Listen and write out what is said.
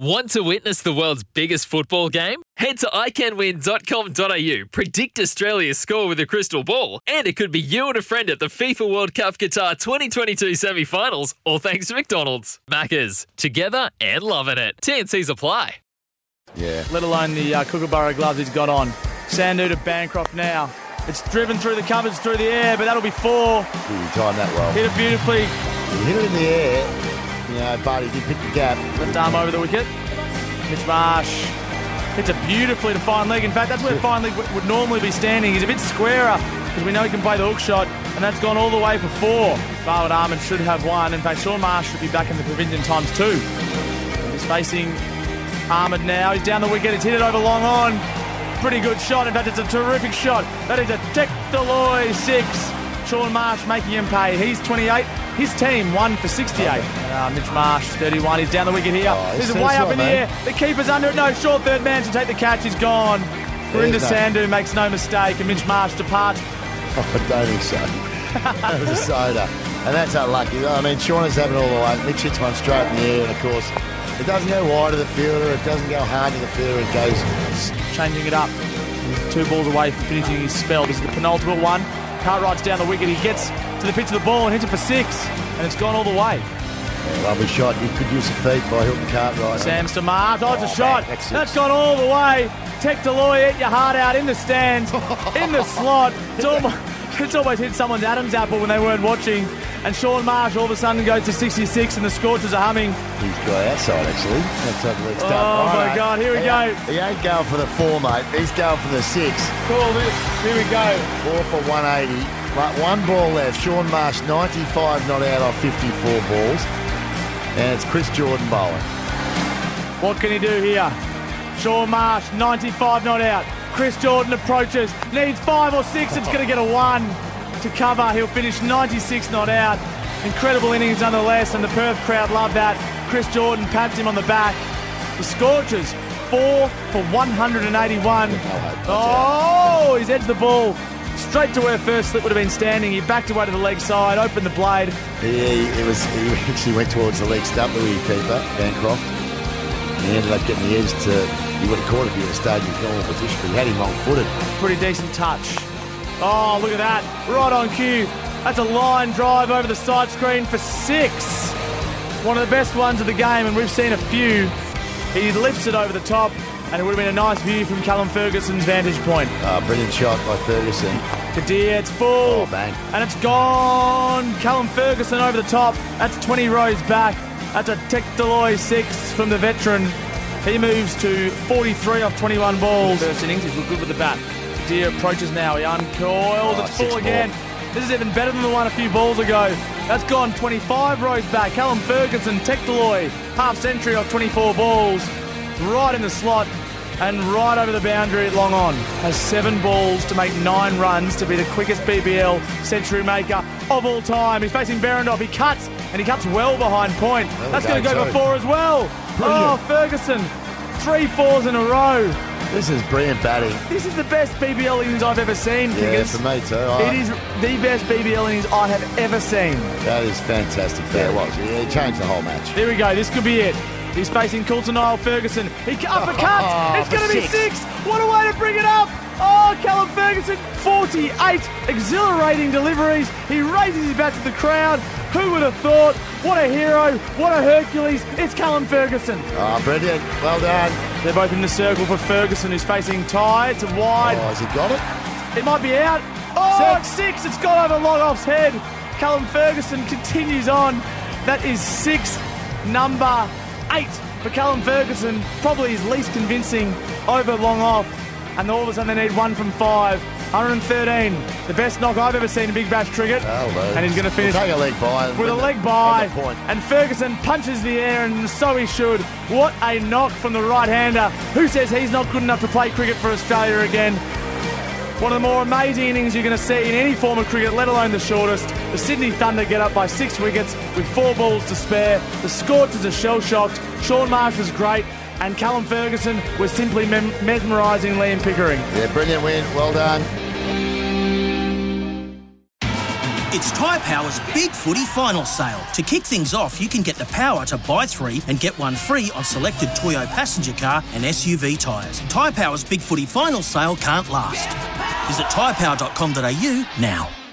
Want to witness the world's biggest football game? Head to iCanWin.com.au, predict Australia's score with a crystal ball, and it could be you and a friend at the FIFA World Cup Qatar 2022 semi finals, all thanks to McDonald's. Maccas, together and loving it. TNC's apply. Yeah. let alone the uh, Kookaburra gloves he's got on. Sandhu to Bancroft now. It's driven through the covers through the air, but that'll be four. He timed that well. Hit it beautifully. He hit it in the air. You know, but he did pick the gap. Left arm over the wicket. Mitch Marsh hits it beautifully to fine leg. In fact, that's where fine leg would normally be standing. He's a bit squarer because we know he can play the hook shot, and that's gone all the way for four. Fawad Ahmed should have one. In fact, Shaun Marsh should be back in the pavilion times two. He's facing Armand now. He's down the wicket. He's hit it over long on. Pretty good shot. In fact, it's a terrific shot. That is a Tech Deloy six. Shaun Marsh making him pay. He's 28. His team won for 68. Uh, Mitch Marsh, 31. He's down the wicket here. Oh, he's way up right, in the man. air. The keeper's under it. No, short third man should take the catch. He's gone. Verinda There's no- Sandhu makes no mistake, and Mitch Marsh departs. Oh, I don't think so. that was a soda. And that's unlucky. I mean, Shaun is having it all the way. Mitch hits one straight in the air, and of course, it doesn't go wide of the fielder. It doesn't go hard to the fielder. It goes. changing it up. He's two balls away from finishing his spell. This is the penultimate one. Cartwright's down the wicket. He gets to the pitch of the ball and hits it for six, and it's gone all the way. Lovely shot. You could use a feed by Hilton Cartwright. Sams to Marsh. Oh, a shot. man, that's that's gone all the way. Tech Deloy, hit your heart out in the stands, in the slot. It's almost, it's almost hit someone's Adam's apple when they weren't watching. And Shaun Marsh all of a sudden goes to 66, and the Scorchers are humming. He's got outside actually. Leg stump. Oh, my. God, here we He go. ain't- He ain't going for the four, mate. He's going for the six. Call this. Here we go. Four for 180. But one ball left. Shaun Marsh, 95 not out off 54 balls. And it's Chris Jordan bowling. What can he do here? Shaun Marsh, 95 not out. Chris Jordan approaches, needs five or six. It's going to get a one to cover. He'll finish 96 not out. Incredible innings nonetheless, and the Perth crowd love that. Chris Jordan pats him on the back. The Scorchers, four for 181. Oh, he's edged the ball straight to where first slip would have been standing. He backed away to the leg side, opened the blade. He, it was, he actually went towards the leg stump, the keeper, Bancroft. And he ended up getting the edge to, he would have caught if he would have stayed in his normal position, but he had him wrong footed. Pretty decent touch. Oh, look at that. Right on cue. That's a line drive over the side screen for six. One of the best ones of the game, and we've seen a few. He lifts it over the top, and it would have been a nice view from Callum Ferguson's vantage point. Uh, brilliant shot by Ferguson. Qadir, it's full. Oh, bang. And it's gone. Callum Ferguson over the top. That's 20 rows back. That's a Tech Deloy six from the veteran. He moves to 43 off 21 balls. First innings, he's looked good with the bat. Qadir approaches now. He uncoils. Oh, it's full more. again. This is even better than the one a few balls ago. That's gone 25 rows back. Callum Ferguson, Tech Deloy, half century off 24 balls. Right in the slot and right over the boundary at long on. Has seven balls to make nine runs to be the quickest BBL century maker of all time. He's facing Behrendorff. He cuts and he cuts well behind point. That's going to go too. for four as well. Oh, Ferguson. Three fours in a row. This is brilliant batting. This is the best BBL innings I've ever seen, Yeah, for me too. It I- is the best BBL innings I have ever seen. That is fantastic. Yeah, it was. Yeah, He changed the whole match. Here we go. This could be it. He's facing Coulter-Nile Ferguson. He uppercuts. Oh, it's going to be six. six. What a way to bring it up. Oh, Callum Ferguson, 48 exhilarating deliveries. He raises his bat to the crowd. Who would have thought? What a hero. What a Hercules. It's Callum Ferguson. Oh, brilliant. Well done. They're both in the circle for Ferguson, who's facing Tye. It's a Oh, wide. has he got it? It might be out. Oh, Six. it's six. It's gone over Logoff's head. Callum Ferguson continues on. That is six, number eight for Callum Ferguson. Probably his least convincing over long off. And all of a sudden they need one from five. 113. The best knock I've ever seen in Big Bash cricket. Oh, and he's going to finish We'll take a leg bye. with a leg bye. and Ferguson punches the air, and so he should. What a knock from the right hander. Who says he's not good enough to play cricket for Australia again? One of the more amazing innings you're going to see in any form of cricket, let alone the shortest. The Sydney Thunder get up by six wickets with four balls to spare. The Scorchers are shell shocked. Shaun Marsh was great. And Callum Ferguson was simply mem- mesmerising Liam Pickering. Yeah, brilliant win. Well done. It's Tyre Power's Big Footy Final Sale. To kick things off, you can get the power to buy three and get one free on selected Toyo passenger car and SUV tyres. Tyre Power's Big Footy Final Sale can't last. Visit tyrepower.com.au now.